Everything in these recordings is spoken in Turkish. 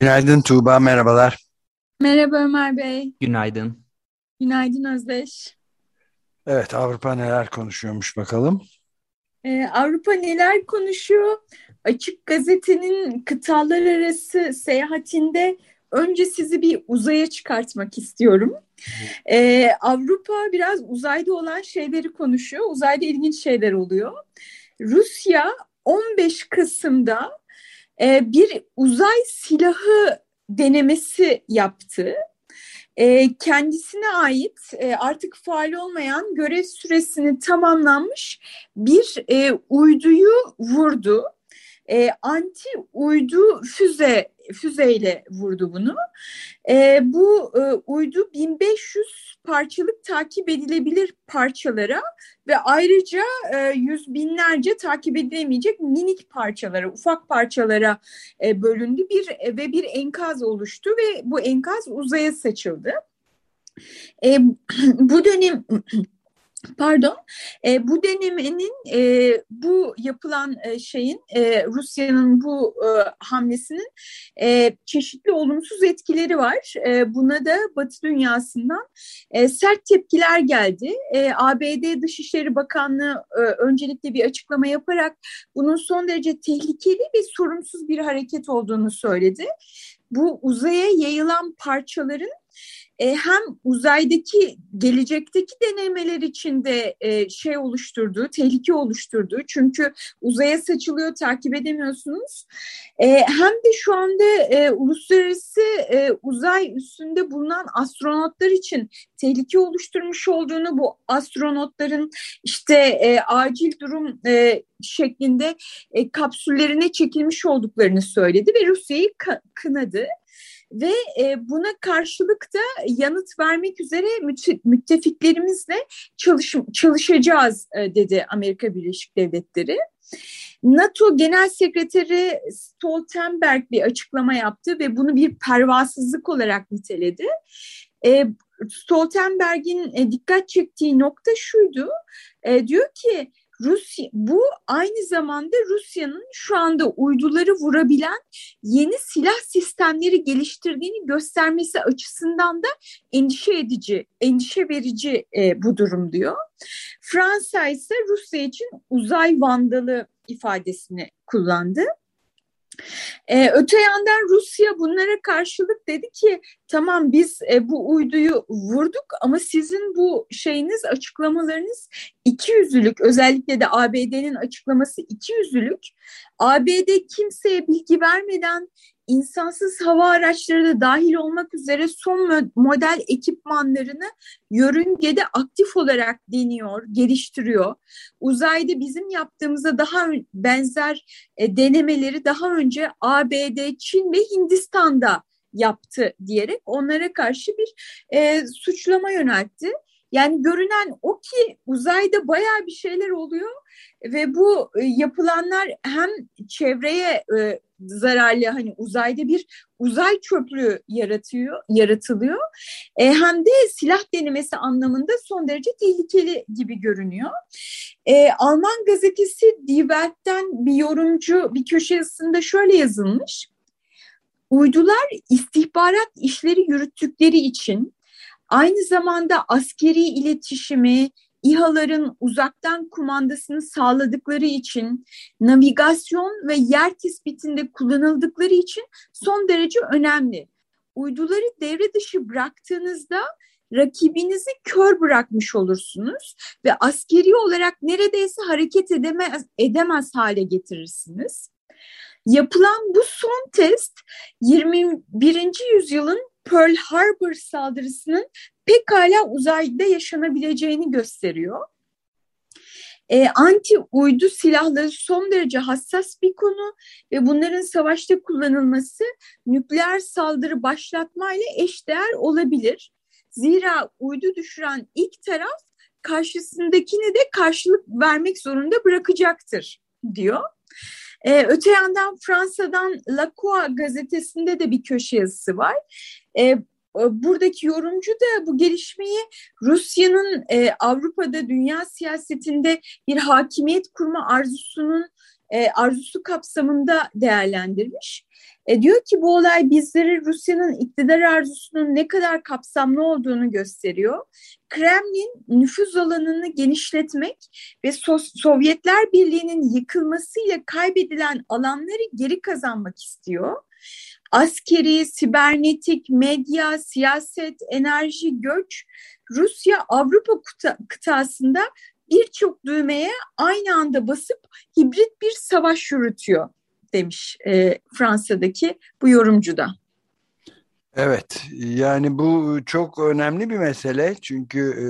Günaydın Tuğba, merhabalar. Merhaba Ömer Bey. Günaydın. Günaydın Özdeş. Evet, Avrupa neler konuşuyormuş bakalım. Ee, Avrupa neler konuşuyor? Açık Gazete'nin kıtalar arası seyahatinde önce sizi bir uzaya çıkartmak istiyorum. Ee, Avrupa biraz uzayda olan şeyleri konuşuyor. Uzayda ilginç şeyler oluyor. Rusya 15 Kasım'da e, bir uzay silahı denemesi yaptı. E, kendisine ait e, artık faal olmayan görev süresini tamamlanmış bir e, uyduyu vurdu. E, anti uydu füze füzeyle vurdu bunu. E, bu e, uydu 1500 parçalık takip edilebilir parçalara ve ayrıca e, yüz binlerce takip edilemeyecek minik parçalara, ufak parçalara e, bölündü bir ve bir enkaz oluştu ve bu enkaz uzaya saçıldı. E, bu dönem Pardon, e, bu denemenin, e, bu yapılan e, şeyin, e, Rusya'nın bu e, hamlesinin e, çeşitli olumsuz etkileri var. E, buna da Batı dünyasından e, sert tepkiler geldi. E, ABD Dışişleri Bakanlığı e, öncelikle bir açıklama yaparak bunun son derece tehlikeli ve sorumsuz bir hareket olduğunu söyledi. Bu uzaya yayılan parçaların e, hem uzaydaki gelecekteki denemeler içinde e, şey oluşturduğu, tehlike oluşturduğu çünkü uzaya saçılıyor takip edemiyorsunuz. E, hem de şu anda e, uluslararası e, uzay üstünde bulunan astronotlar için tehlike oluşturmuş olduğunu bu astronotların işte e, acil durum e, şeklinde e, kapsüllerine çekilmiş olduklarını söyledi ve Rusya'yı kınadı ve e, buna karşılık da yanıt vermek üzere müttefiklerimizle çalış, çalışacağız e, dedi Amerika Birleşik Devletleri. NATO Genel Sekreteri Stoltenberg bir açıklama yaptı ve bunu bir pervasızlık olarak niteledi. E, Stoltenberg'in dikkat çektiği nokta şuydu, diyor ki aynı zamanda Rusya'nın şu anda uyduları vurabilen yeni silah sistemleri geliştirdiğini göstermesi açısından da endişe edici, endişe verici e, bu durum diyor. Fransa ise Rusya için uzay vandalı ifadesini kullandı. Ee, öte yandan Rusya bunlara karşılık dedi ki tamam biz e, bu uyduyu vurduk ama sizin bu şeyiniz açıklamalarınız iki yüzlülük özellikle de ABD'nin açıklaması iki yüzlülük. ABD kimseye bilgi vermeden insansız hava araçları da dahil olmak üzere son model ekipmanlarını yörüngede aktif olarak deniyor, geliştiriyor. Uzayda bizim yaptığımıza daha benzer e, denemeleri daha önce ABD, Çin ve Hindistan'da yaptı diyerek onlara karşı bir e, suçlama yöneltti. Yani görünen o ki uzayda baya bir şeyler oluyor ve bu e, yapılanlar hem çevreye e, zararlı hani uzayda bir uzay çöplüğü yaratıyor yaratılıyor e, hem de silah denemesi anlamında son derece tehlikeli gibi görünüyor. Alman gazetesi Die Welt'ten bir yorumcu bir köşe yazısında şöyle yazılmış. Uydular istihbarat işleri yürüttükleri için aynı zamanda askeri iletişimi, İHA'ların uzaktan kumandasını sağladıkları için, navigasyon ve yer tespitinde kullanıldıkları için son derece önemli. Uyduları devre dışı bıraktığınızda rakibinizi kör bırakmış olursunuz ve askeri olarak neredeyse hareket edemez, edemez hale getirirsiniz. Yapılan bu son test 21. yüzyılın Pearl Harbor saldırısının pekala uzayda yaşanabileceğini gösteriyor. E, anti uydu silahları son derece hassas bir konu ve bunların savaşta kullanılması nükleer saldırı başlatmayla eşdeğer olabilir. Zira uydu düşüren ilk taraf karşısındakini de karşılık vermek zorunda bırakacaktır diyor. Ee, öte yandan Fransa'dan La Croix gazetesinde de bir köşe yazısı var. Ee, buradaki yorumcu da bu gelişmeyi Rusya'nın e, Avrupa'da dünya siyasetinde bir hakimiyet kurma arzusunun e, arzusu kapsamında değerlendirmiş. E, diyor ki bu olay bizlere Rusya'nın iktidar arzusunun ne kadar kapsamlı olduğunu gösteriyor. Kremlin nüfuz alanını genişletmek ve so Sovyetler Birliği'nin yıkılmasıyla kaybedilen alanları geri kazanmak istiyor. Askeri, sibernetik, medya, siyaset, enerji, göç Rusya Avrupa kıtasında birçok düğmeye aynı anda basıp hibrit bir savaş yürütüyor demiş e, Fransa'daki bu yorumcu da. Evet yani bu çok önemli bir mesele çünkü e,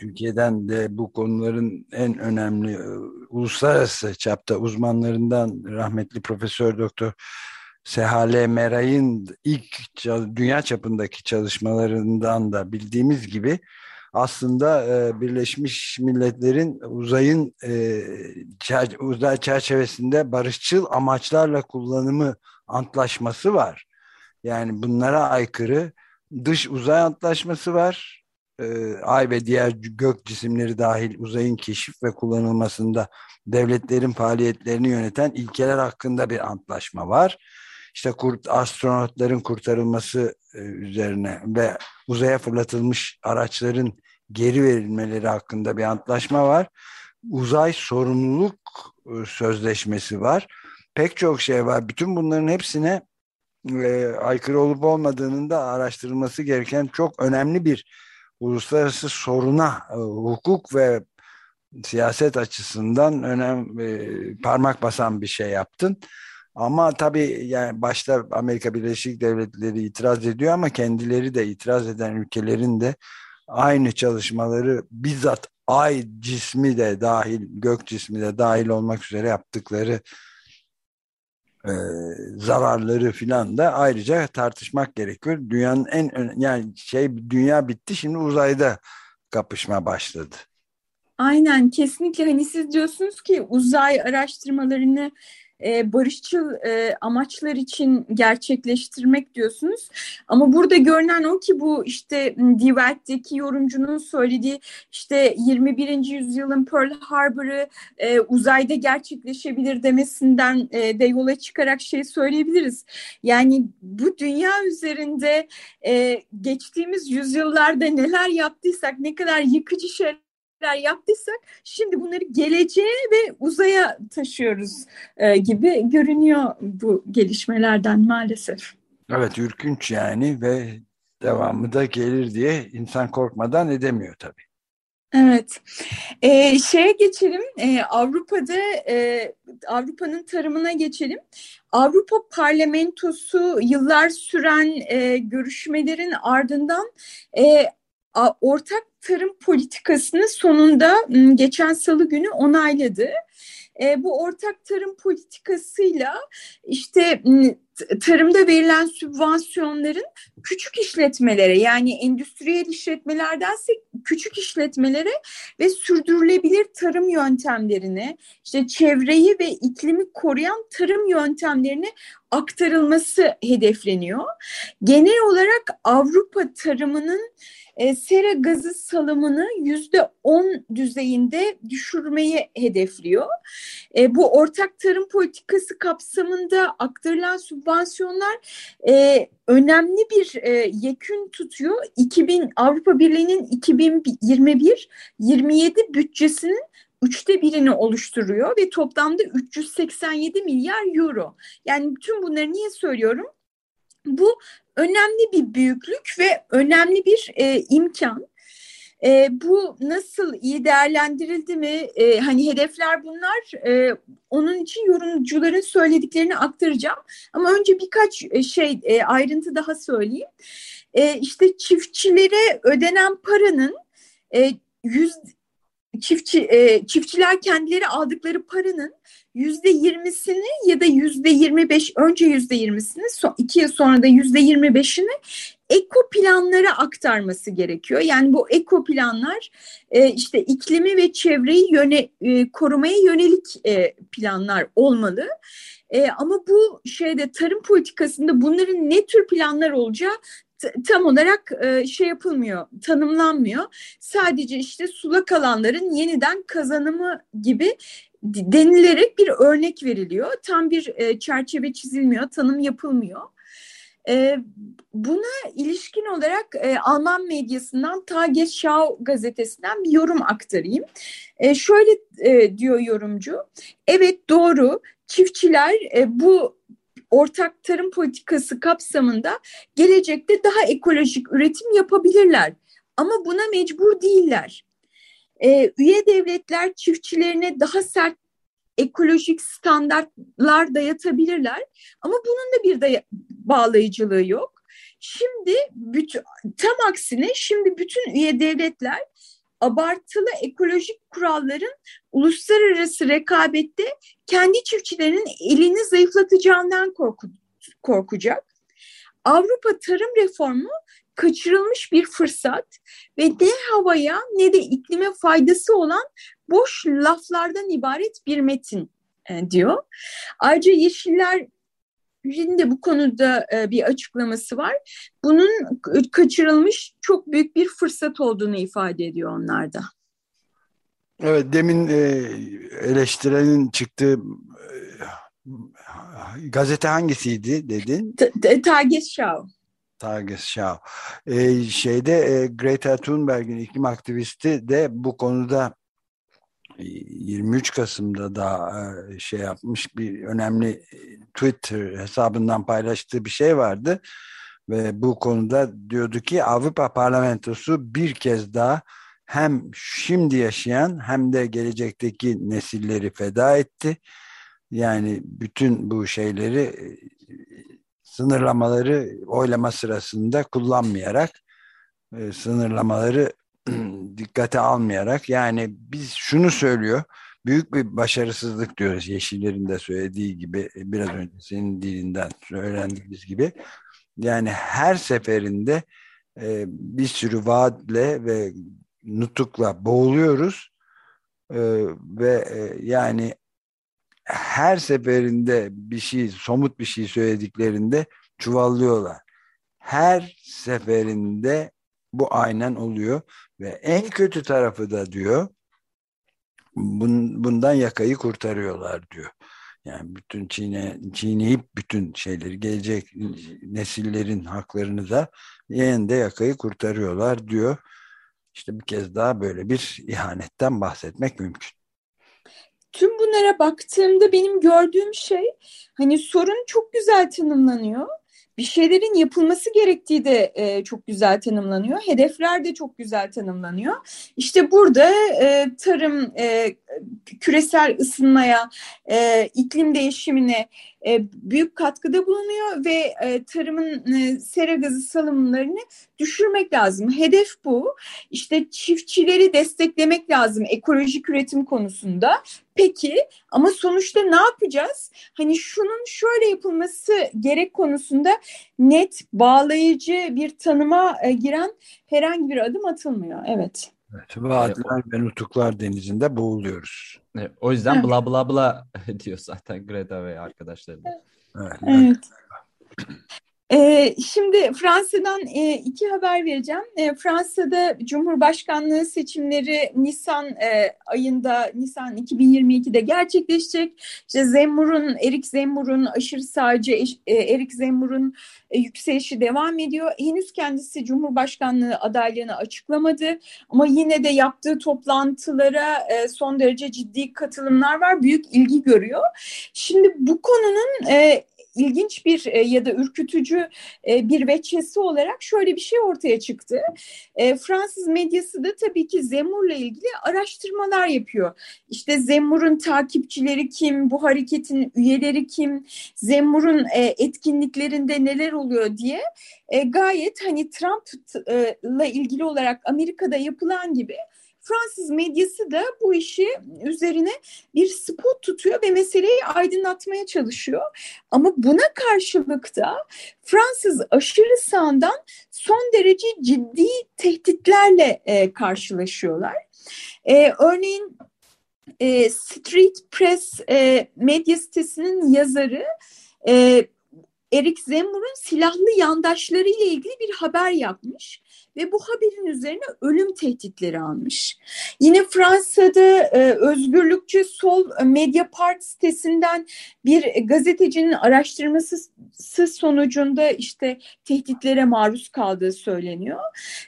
Türkiye'den de bu konuların en önemli e, uluslararası çapta uzmanlarından rahmetli Profesör Doktor Sehale Meray'ın ilk dünya çapındaki çalışmalarından da bildiğimiz gibi aslında e, Birleşmiş Milletler'in uzayın e, uzay çerçevesinde barışçıl amaçlarla kullanımı antlaşması var. Yani bunlara aykırı dış uzay antlaşması var. E, ay ve diğer gök cisimleri dahil uzayın keşif ve kullanılmasında devletlerin faaliyetlerini yöneten ilkeler hakkında bir antlaşma var işte kurt, astronotların kurtarılması e, üzerine ve uzaya fırlatılmış araçların geri verilmeleri hakkında bir antlaşma var. Uzay sorumluluk e, sözleşmesi var. Pek çok şey var. Bütün bunların hepsine e, aykırı olup olmadığının da araştırılması gereken çok önemli bir uluslararası soruna e, hukuk ve siyaset açısından önem e, parmak basan bir şey yaptın. Ama tabii yani başta Amerika Birleşik Devletleri itiraz ediyor ama kendileri de itiraz eden ülkelerin de aynı çalışmaları bizzat ay cismi de dahil, gök cismi de dahil olmak üzere yaptıkları e, zararları filan da ayrıca tartışmak gerekiyor. Dünyanın en yani şey dünya bitti şimdi uzayda kapışma başladı. Aynen kesinlikle hani siz diyorsunuz ki uzay araştırmalarını e, barışçıl e, amaçlar için gerçekleştirmek diyorsunuz. Ama burada görünen o ki bu işte Die Welt'teki yorumcunun söylediği işte 21. yüzyılın Pearl Harbor'ı e, uzayda gerçekleşebilir demesinden e, de yola çıkarak şey söyleyebiliriz. Yani bu dünya üzerinde geçtiğimiz yüzyıllarda neler yaptıysak ne kadar yıkıcı şeyler şeyler yaptıysak şimdi bunları geleceğe ve uzaya taşıyoruz e, gibi görünüyor bu gelişmelerden maalesef. Evet ürkünç yani ve devamı da gelir diye insan korkmadan edemiyor tabii. Evet. Ee, şeye geçelim. Ee, Avrupa'da e, Avrupa'nın tarımına geçelim. Avrupa Parlamentosu yıllar süren e, görüşmelerin ardından e, ortak tarım politikasını sonunda geçen salı günü onayladı. E, bu ortak tarım politikasıyla işte tarımda verilen sübvansiyonların küçük işletmelere yani endüstriyel işletmelerdense küçük işletmelere ve sürdürülebilir tarım yöntemlerine işte çevreyi ve iklimi koruyan tarım yöntemlerine aktarılması hedefleniyor. Genel olarak Avrupa tarımının e, sera gazı salımını yüzde on düzeyinde düşürmeyi hedefliyor. E, bu ortak tarım politikası kapsamında aktarılan sübvansiyonlar e, önemli bir e, yekün tutuyor. 2000 Avrupa Birliği'nin 2021-27 bütçesinin üçte birini oluşturuyor ve toplamda 387 milyar euro. Yani bütün bunları niye söylüyorum? Bu önemli bir büyüklük ve önemli bir e, imkan. E, bu nasıl iyi değerlendirildi mi? E, hani hedefler bunlar. E, onun için yorumcuların söylediklerini aktaracağım. Ama önce birkaç e, şey e, ayrıntı daha söyleyeyim. E, işte çiftçilere ödenen paranın e, yüz çiftçi e, çiftçiler kendileri aldıkları paranın yüzde yirmisini ya da yüzde yirmi beş önce yüzde yirmisini iki yıl sonra da yüzde yirmi beşini eko planlara aktarması gerekiyor. Yani bu eko planlar e, işte iklimi ve çevreyi yöne, e, korumaya yönelik e, planlar olmalı. E, ama bu şeyde tarım politikasında bunların ne tür planlar olacağı tam olarak e, şey yapılmıyor, tanımlanmıyor. Sadece işte sulak alanların yeniden kazanımı gibi denilerek bir örnek veriliyor. Tam bir e, çerçeve çizilmiyor, tanım yapılmıyor. E, buna ilişkin olarak e, Alman medyasından Tagesschau gazetesinden bir yorum aktarayım. E, şöyle e, diyor yorumcu, evet doğru çiftçiler e, bu ortak tarım politikası kapsamında gelecekte daha ekolojik üretim yapabilirler. Ama buna mecbur değiller. Ee, üye devletler çiftçilerine daha sert ekolojik standartlar dayatabilirler. Ama bunun da bir daya bağlayıcılığı yok. Şimdi bütün, tam aksine şimdi bütün üye devletler abartılı ekolojik kuralların uluslararası rekabette kendi çiftçilerinin elini zayıflatacağından korku, korkacak. Avrupa tarım reformu kaçırılmış bir fırsat ve ne havaya ne de iklime faydası olan boş laflardan ibaret bir metin e, diyor. Ayrıca Yeşiller de bu konuda e, bir açıklaması var. Bunun kaçırılmış çok büyük bir fırsat olduğunu ifade ediyor onlar da. Evet demin e, eleştirenin çıktığı gazete hangisiydi dedin? Tagesschau. Tagesschau. E, şeyde Greta Thunberg'in iklim aktivisti de bu konuda 23 Kasım'da da şey yapmış bir önemli Twitter hesabından paylaştığı bir şey vardı ve bu konuda diyordu ki Avrupa Parlamentosu bir kez daha hem şimdi yaşayan hem de gelecekteki nesilleri feda etti. Yani bütün bu şeyleri sınırlamaları oylama sırasında kullanmayarak sınırlamaları dikkate almayarak yani biz şunu söylüyor büyük bir başarısızlık diyoruz. Yeşillerin de söylediği gibi biraz önce senin dilinden söylendiğimiz gibi. Yani her seferinde e, bir sürü vaatle ve nutukla boğuluyoruz. E, ve e, yani her seferinde bir şey somut bir şey söylediklerinde çuvallıyorlar. Her seferinde bu aynen oluyor ve en kötü tarafı da diyor bun, bundan yakayı kurtarıyorlar diyor. Yani bütün çiğne, çiğneyip bütün şeyleri gelecek nesillerin haklarını da yeniden yakayı kurtarıyorlar diyor. İşte bir kez daha böyle bir ihanetten bahsetmek mümkün. Tüm bunlara baktığımda benim gördüğüm şey hani sorun çok güzel tanımlanıyor bir şeylerin yapılması gerektiği de e, çok güzel tanımlanıyor. Hedefler de çok güzel tanımlanıyor. İşte burada e, tarım e, küresel ısınmaya, e, iklim değişimine büyük katkıda bulunuyor ve e, tarımın e, sera gazı salımlarını düşürmek lazım. Hedef bu. İşte çiftçileri desteklemek lazım ekolojik üretim konusunda. Peki ama sonuçta ne yapacağız? Hani şunun şöyle yapılması gerek konusunda net, bağlayıcı bir tanıma e, giren herhangi bir adım atılmıyor. Evet. Evet, vaatler ve nutuklar denizinde boğuluyoruz. O yüzden evet. bla bla bla diyor zaten Greta ve arkadaşları da. Evet. evet. Ee, şimdi Fransa'dan e, iki haber vereceğim. E, Fransa'da Cumhurbaşkanlığı seçimleri Nisan e, ayında, Nisan 2022'de gerçekleşecek. İşte Zemmour'un, Erik Zemmour'un aşırı sağcı Erik Zemmour'un e, yükselişi devam ediyor. Henüz kendisi Cumhurbaşkanlığı adaylığını açıklamadı ama yine de yaptığı toplantılara son derece ciddi katılımlar var. Büyük ilgi görüyor. Şimdi bu konunun ilginç bir e, ya da ürkütücü e, bir veçesi olarak şöyle bir şey ortaya çıktı. E, Fransız medyası da tabii ki Zemmour'la ilgili araştırmalar yapıyor. İşte Zemmour'un takipçileri kim, bu hareketin üyeleri kim, Zemmour'un etkinliklerinde neler oluyor diye gayet hani Trump'la ilgili olarak Amerika'da yapılan gibi Fransız medyası da bu işi üzerine bir spot tutuyor ve meseleyi aydınlatmaya çalışıyor. Ama buna karşılık da Fransız aşırı sağından son derece ciddi tehditlerle e, karşılaşıyorlar. E, örneğin e, Street Press e, medya sitesinin yazarı e, Erik Zemmour'un silahlı yandaşları ile ilgili bir haber yapmış ve bu haberin üzerine ölüm tehditleri almış. Yine Fransa'da e, özgürlükçü sol Mediapart sitesinden bir gazetecinin araştırması sonucunda işte tehditlere maruz kaldığı söyleniyor.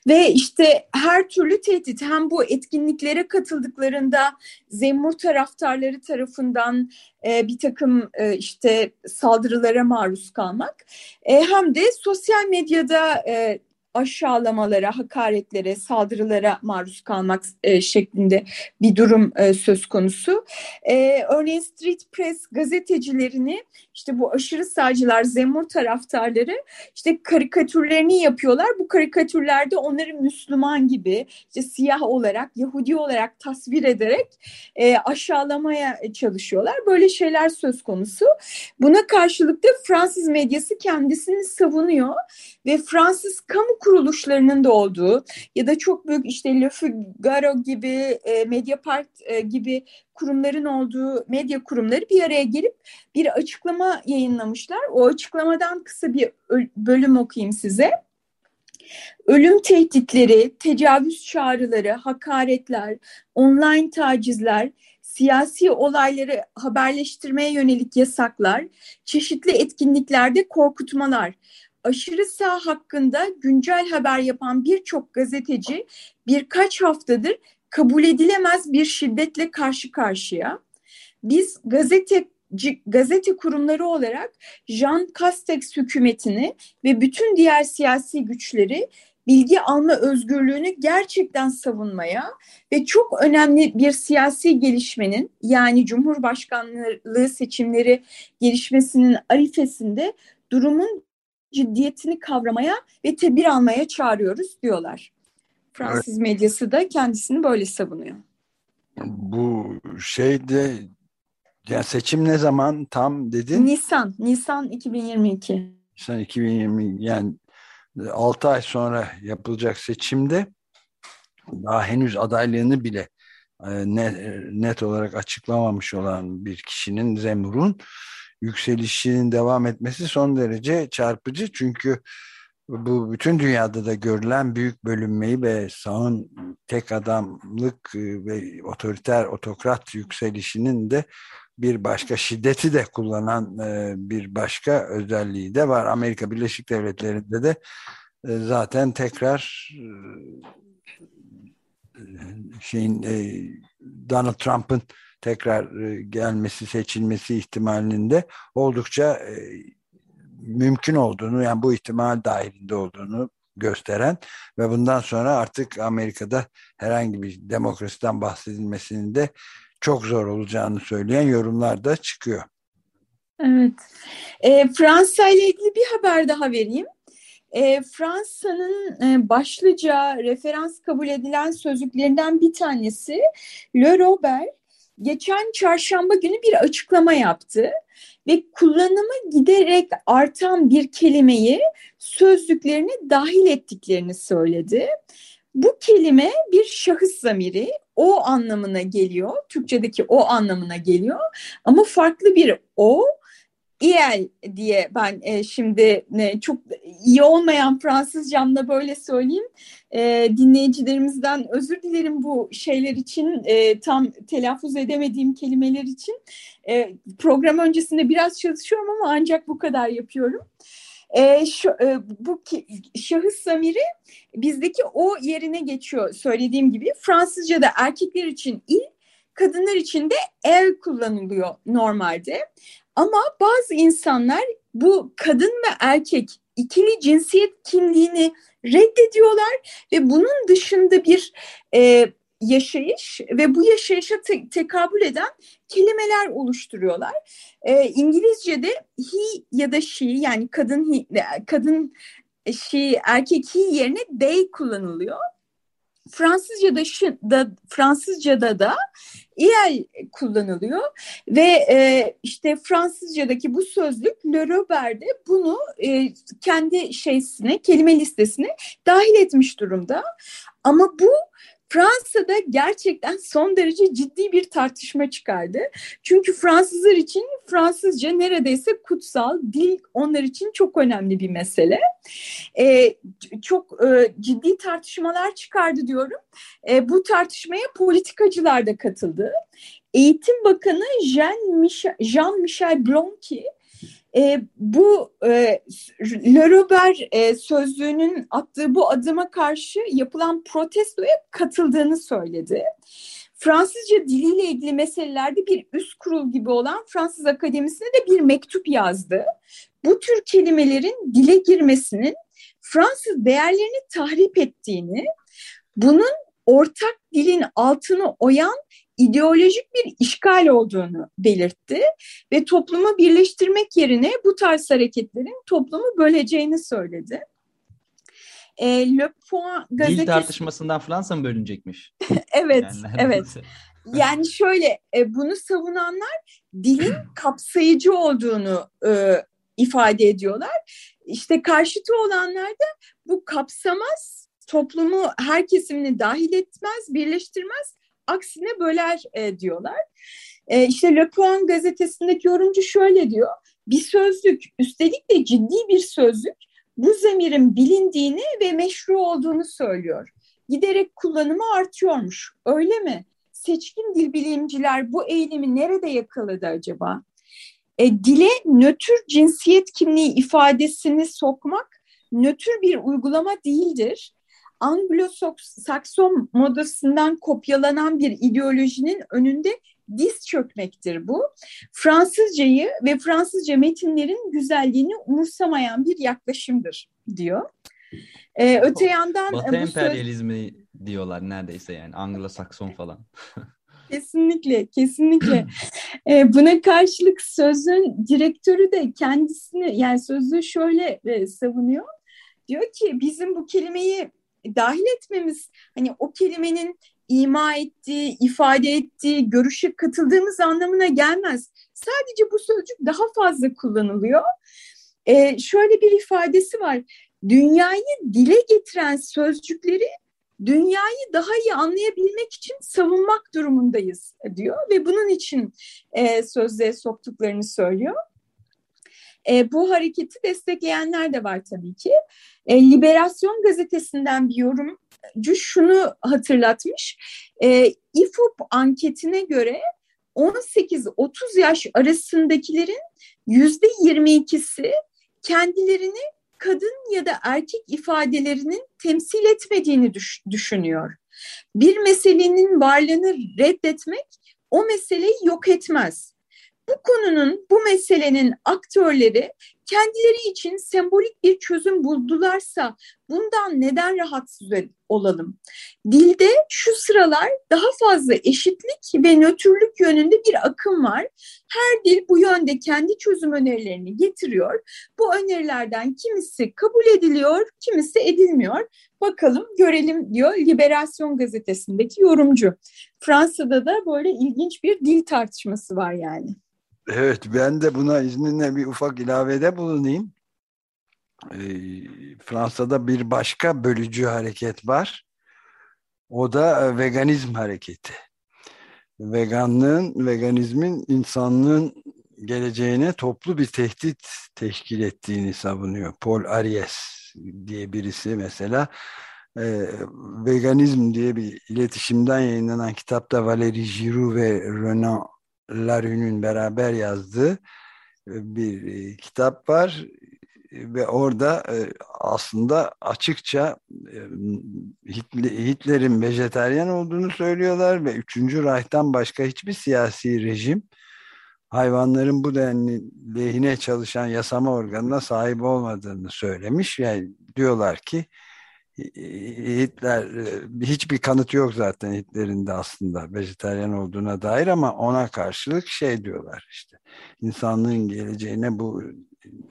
Ve işte her türlü tehdit hem bu etkinliklere katıldıklarında Zemmur taraftarları tarafından e, bir takım e, işte saldırılara maruz kalmak e, hem de sosyal medyada e, aşağılamalara, hakaretlere, saldırılara maruz kalmak e, şeklinde bir durum e, söz konusu. E, örneğin Street Press gazetecilerini işte bu aşırı sağcılar, Zemur taraftarları işte karikatürlerini yapıyorlar. Bu karikatürlerde onları Müslüman gibi, işte siyah olarak, Yahudi olarak tasvir ederek e, aşağılamaya çalışıyorlar. Böyle şeyler söz konusu. Buna karşılık da Fransız medyası kendisini savunuyor ve Fransız kamu kuruluşlarının da olduğu ya da çok büyük işte Le Figaro gibi, e, Mediapart e, gibi kurumların olduğu medya kurumları bir araya gelip bir açıklama yayınlamışlar. O açıklamadan kısa bir bölüm okuyayım size. Ölüm tehditleri, tecavüz çağrıları, hakaretler, online tacizler, siyasi olayları haberleştirmeye yönelik yasaklar, çeşitli etkinliklerde korkutmalar, aşırı sağ hakkında güncel haber yapan birçok gazeteci birkaç haftadır kabul edilemez bir şiddetle karşı karşıya. Biz gazete gazete kurumları olarak Jean Castex hükümetini ve bütün diğer siyasi güçleri bilgi alma özgürlüğünü gerçekten savunmaya ve çok önemli bir siyasi gelişmenin yani Cumhurbaşkanlığı seçimleri gelişmesinin arifesinde durumun ciddiyetini kavramaya ve tedbir almaya çağırıyoruz diyorlar. Fransız evet. medyası da kendisini böyle savunuyor. Bu şeyde ya seçim ne zaman tam dedin? Nisan, Nisan 2022. Nisan 2020 yani 6 ay sonra yapılacak seçimde daha henüz adaylığını bile e, net, net olarak açıklamamış olan bir kişinin Zemur'un yükselişinin devam etmesi son derece çarpıcı. Çünkü bu bütün dünyada da görülen büyük bölünmeyi ve sağın tek adamlık e, ve otoriter otokrat yükselişinin de bir başka şiddeti de kullanan e, bir başka özelliği de var. Amerika Birleşik Devletleri'nde de e, zaten tekrar şeyin Donald Trump'ın tekrar e, gelmesi, seçilmesi ihtimalinin de oldukça e, mümkün olduğunu, yani bu ihtimal dahilinde olduğunu gösteren ve bundan sonra artık Amerika'da herhangi bir demokrasiden bahsedilmesinin de çok zor olacağını söyleyen yorumlar da çıkıyor. Evet. E, Fransa ile ilgili bir haber daha vereyim. E, Fransa'nın e, başlıca referans kabul edilen sözlüklerinden bir tanesi Le Robert geçen çarşamba günü bir açıklama yaptı ve kullanımı giderek artan bir kelimeyi sözlüklerine dahil ettiklerini söyledi. Bu kelime bir şahıs zamiri, o anlamına geliyor. Türkçedeki o anlamına geliyor. Ama farklı bir o İel diye ben e, şimdi e, çok iyi olmayan Fransızcamla böyle söyleyeyim. E, dinleyicilerimizden özür dilerim bu şeyler için e, tam telaffuz edemediğim kelimeler için. E, program öncesinde biraz çalışıyorum ama ancak bu kadar yapıyorum. E, şu, e, bu ki, şahıs zamiri bizdeki o yerine geçiyor söylediğim gibi. Fransızca'da erkekler için il, kadınlar için de el kullanılıyor normalde. Ama bazı insanlar bu kadın ve erkek ikili cinsiyet kimliğini reddediyorlar ve bunun dışında bir e, yaşayış ve bu yaşayışa te tekabül eden kelimeler oluşturuyorlar. E, İngilizce'de he ya da she yani kadın he, kadın she erkek he yerine they kullanılıyor. Fransızca'da da Fransızca'da da İel kullanılıyor ve e, işte Fransızca'daki bu sözlük Le Robert de bunu e, kendi şeysine, kelime listesine dahil etmiş durumda. Ama bu Fransa'da gerçekten son derece ciddi bir tartışma çıkardı. Çünkü Fransızlar için Fransızca neredeyse kutsal, dil onlar için çok önemli bir mesele. Ee, çok e, ciddi tartışmalar çıkardı diyorum. E, bu tartışmaya politikacılar da katıldı. Eğitim Bakanı Jean Michel, Jean Blanqui e, bu e, Le Robert e, sözlüğünün attığı bu adıma karşı yapılan protestoya katıldığını söyledi. Fransızca diliyle ilgili meselelerde bir üst kurul gibi olan Fransız Akademisi'ne de bir mektup yazdı. Bu tür kelimelerin dile girmesinin Fransız değerlerini tahrip ettiğini, bunun ortak dilin altını oyan ideolojik bir işgal olduğunu belirtti ve toplumu birleştirmek yerine bu tarz hareketlerin toplumu böleceğini söyledi. E, Le Point gazetesi... Dil tartışmasından Fransa mı bölünecekmiş? evet, yani evet. Yani şöyle e, bunu savunanlar dilin kapsayıcı olduğunu e, ifade ediyorlar. İşte karşıtı olanlar da bu kapsamaz, toplumu her kesimini dahil etmez, birleştirmez aksine böler e, diyorlar. E, işte Le Point gazetesindeki yorumcu şöyle diyor. Bir sözlük, üstelik de ciddi bir sözlük bu zemirin bilindiğini ve meşru olduğunu söylüyor. Giderek kullanımı artıyormuş. Öyle mi? Seçkin dil bilimciler bu eğilimi nerede yakaladı acaba? E, dile nötr cinsiyet kimliği ifadesini sokmak nötr bir uygulama değildir. Anglo-Sakson modasından kopyalanan bir ideolojinin önünde diz çökmektir bu. Fransızcayı ve Fransızca metinlerin güzelliğini umursamayan bir yaklaşımdır diyor. Ee, öte yandan... Batı emperyalizmi söz... diyorlar neredeyse yani Anglo-Sakson falan. kesinlikle, kesinlikle. ee, buna karşılık sözün direktörü de kendisini yani sözü şöyle e, savunuyor. Diyor ki bizim bu kelimeyi dahil etmemiz hani o kelimenin ima ettiği, ifade ettiği, görüşe katıldığımız anlamına gelmez. Sadece bu sözcük daha fazla kullanılıyor. Ee, şöyle bir ifadesi var. Dünyayı dile getiren sözcükleri dünyayı daha iyi anlayabilmek için savunmak durumundayız diyor ve bunun için e, sözlüğe soktuklarını söylüyor. E, bu hareketi destekleyenler de var tabii ki. E, Liberasyon gazetesinden bir yorumcu şunu hatırlatmış. E, İFOP anketine göre 18-30 yaş arasındakilerin yüzde 22'si kendilerini kadın ya da erkek ifadelerinin temsil etmediğini düş düşünüyor. Bir meselenin varlığını reddetmek o meseleyi yok etmez bu konunun, bu meselenin aktörleri kendileri için sembolik bir çözüm buldularsa bundan neden rahatsız olalım? Dilde şu sıralar daha fazla eşitlik ve nötrlük yönünde bir akım var. Her dil bu yönde kendi çözüm önerilerini getiriyor. Bu önerilerden kimisi kabul ediliyor, kimisi edilmiyor. Bakalım görelim diyor Liberasyon gazetesindeki yorumcu. Fransa'da da böyle ilginç bir dil tartışması var yani. Evet ben de buna izninle bir ufak ilavede bulunayım. Ee, Fransa'da bir başka bölücü hareket var. O da e, veganizm hareketi. Veganlığın, veganizmin insanlığın geleceğine toplu bir tehdit teşkil ettiğini savunuyor. Paul Aries diye birisi mesela e, veganizm diye bir iletişimden yayınlanan kitapta Valérie Giroux ve Renan Larue'nün beraber yazdığı e, bir e, kitap var ve orada e, aslında açıkça Hitler'in vejeteryan olduğunu söylüyorlar ve 3. Reich'tan başka hiçbir siyasi rejim hayvanların bu denli lehine çalışan yasama organına sahip olmadığını söylemiş. Yani diyorlar ki Hitler e, hiçbir kanıt yok zaten Hitler'in de aslında vejetaryen olduğuna dair ama ona karşılık şey diyorlar işte insanlığın geleceğine bu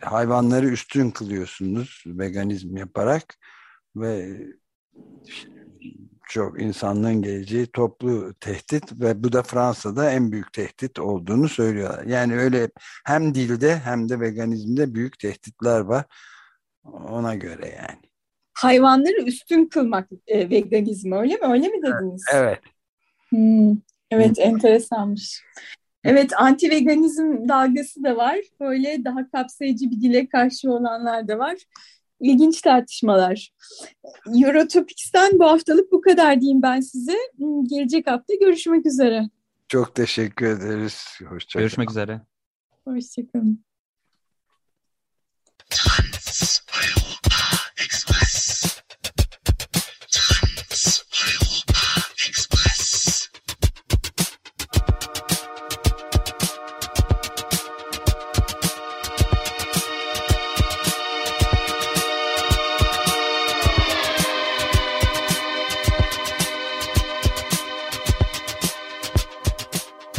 hayvanları üstün kılıyorsunuz veganizm yaparak ve çok insanlığın geleceği toplu tehdit ve bu da Fransa'da en büyük tehdit olduğunu söylüyorlar. Yani öyle hem dilde hem de veganizmde büyük tehditler var ona göre yani. Hayvanları üstün kılmak e, veganizmi öyle mi? Öyle mi dediniz? Evet. Hmm, evet enteresanmış. Evet anti veganizm dalgası da var. Böyle daha kapsayıcı bir dile karşı olanlar da var. İlginç tartışmalar. Eurotopics'ten bu haftalık bu kadar diyeyim ben size. Hmm, Gelecek hafta görüşmek üzere. Çok teşekkür ederiz. Hoşçakalın. Görüşmek üzere. Hoşçakalın.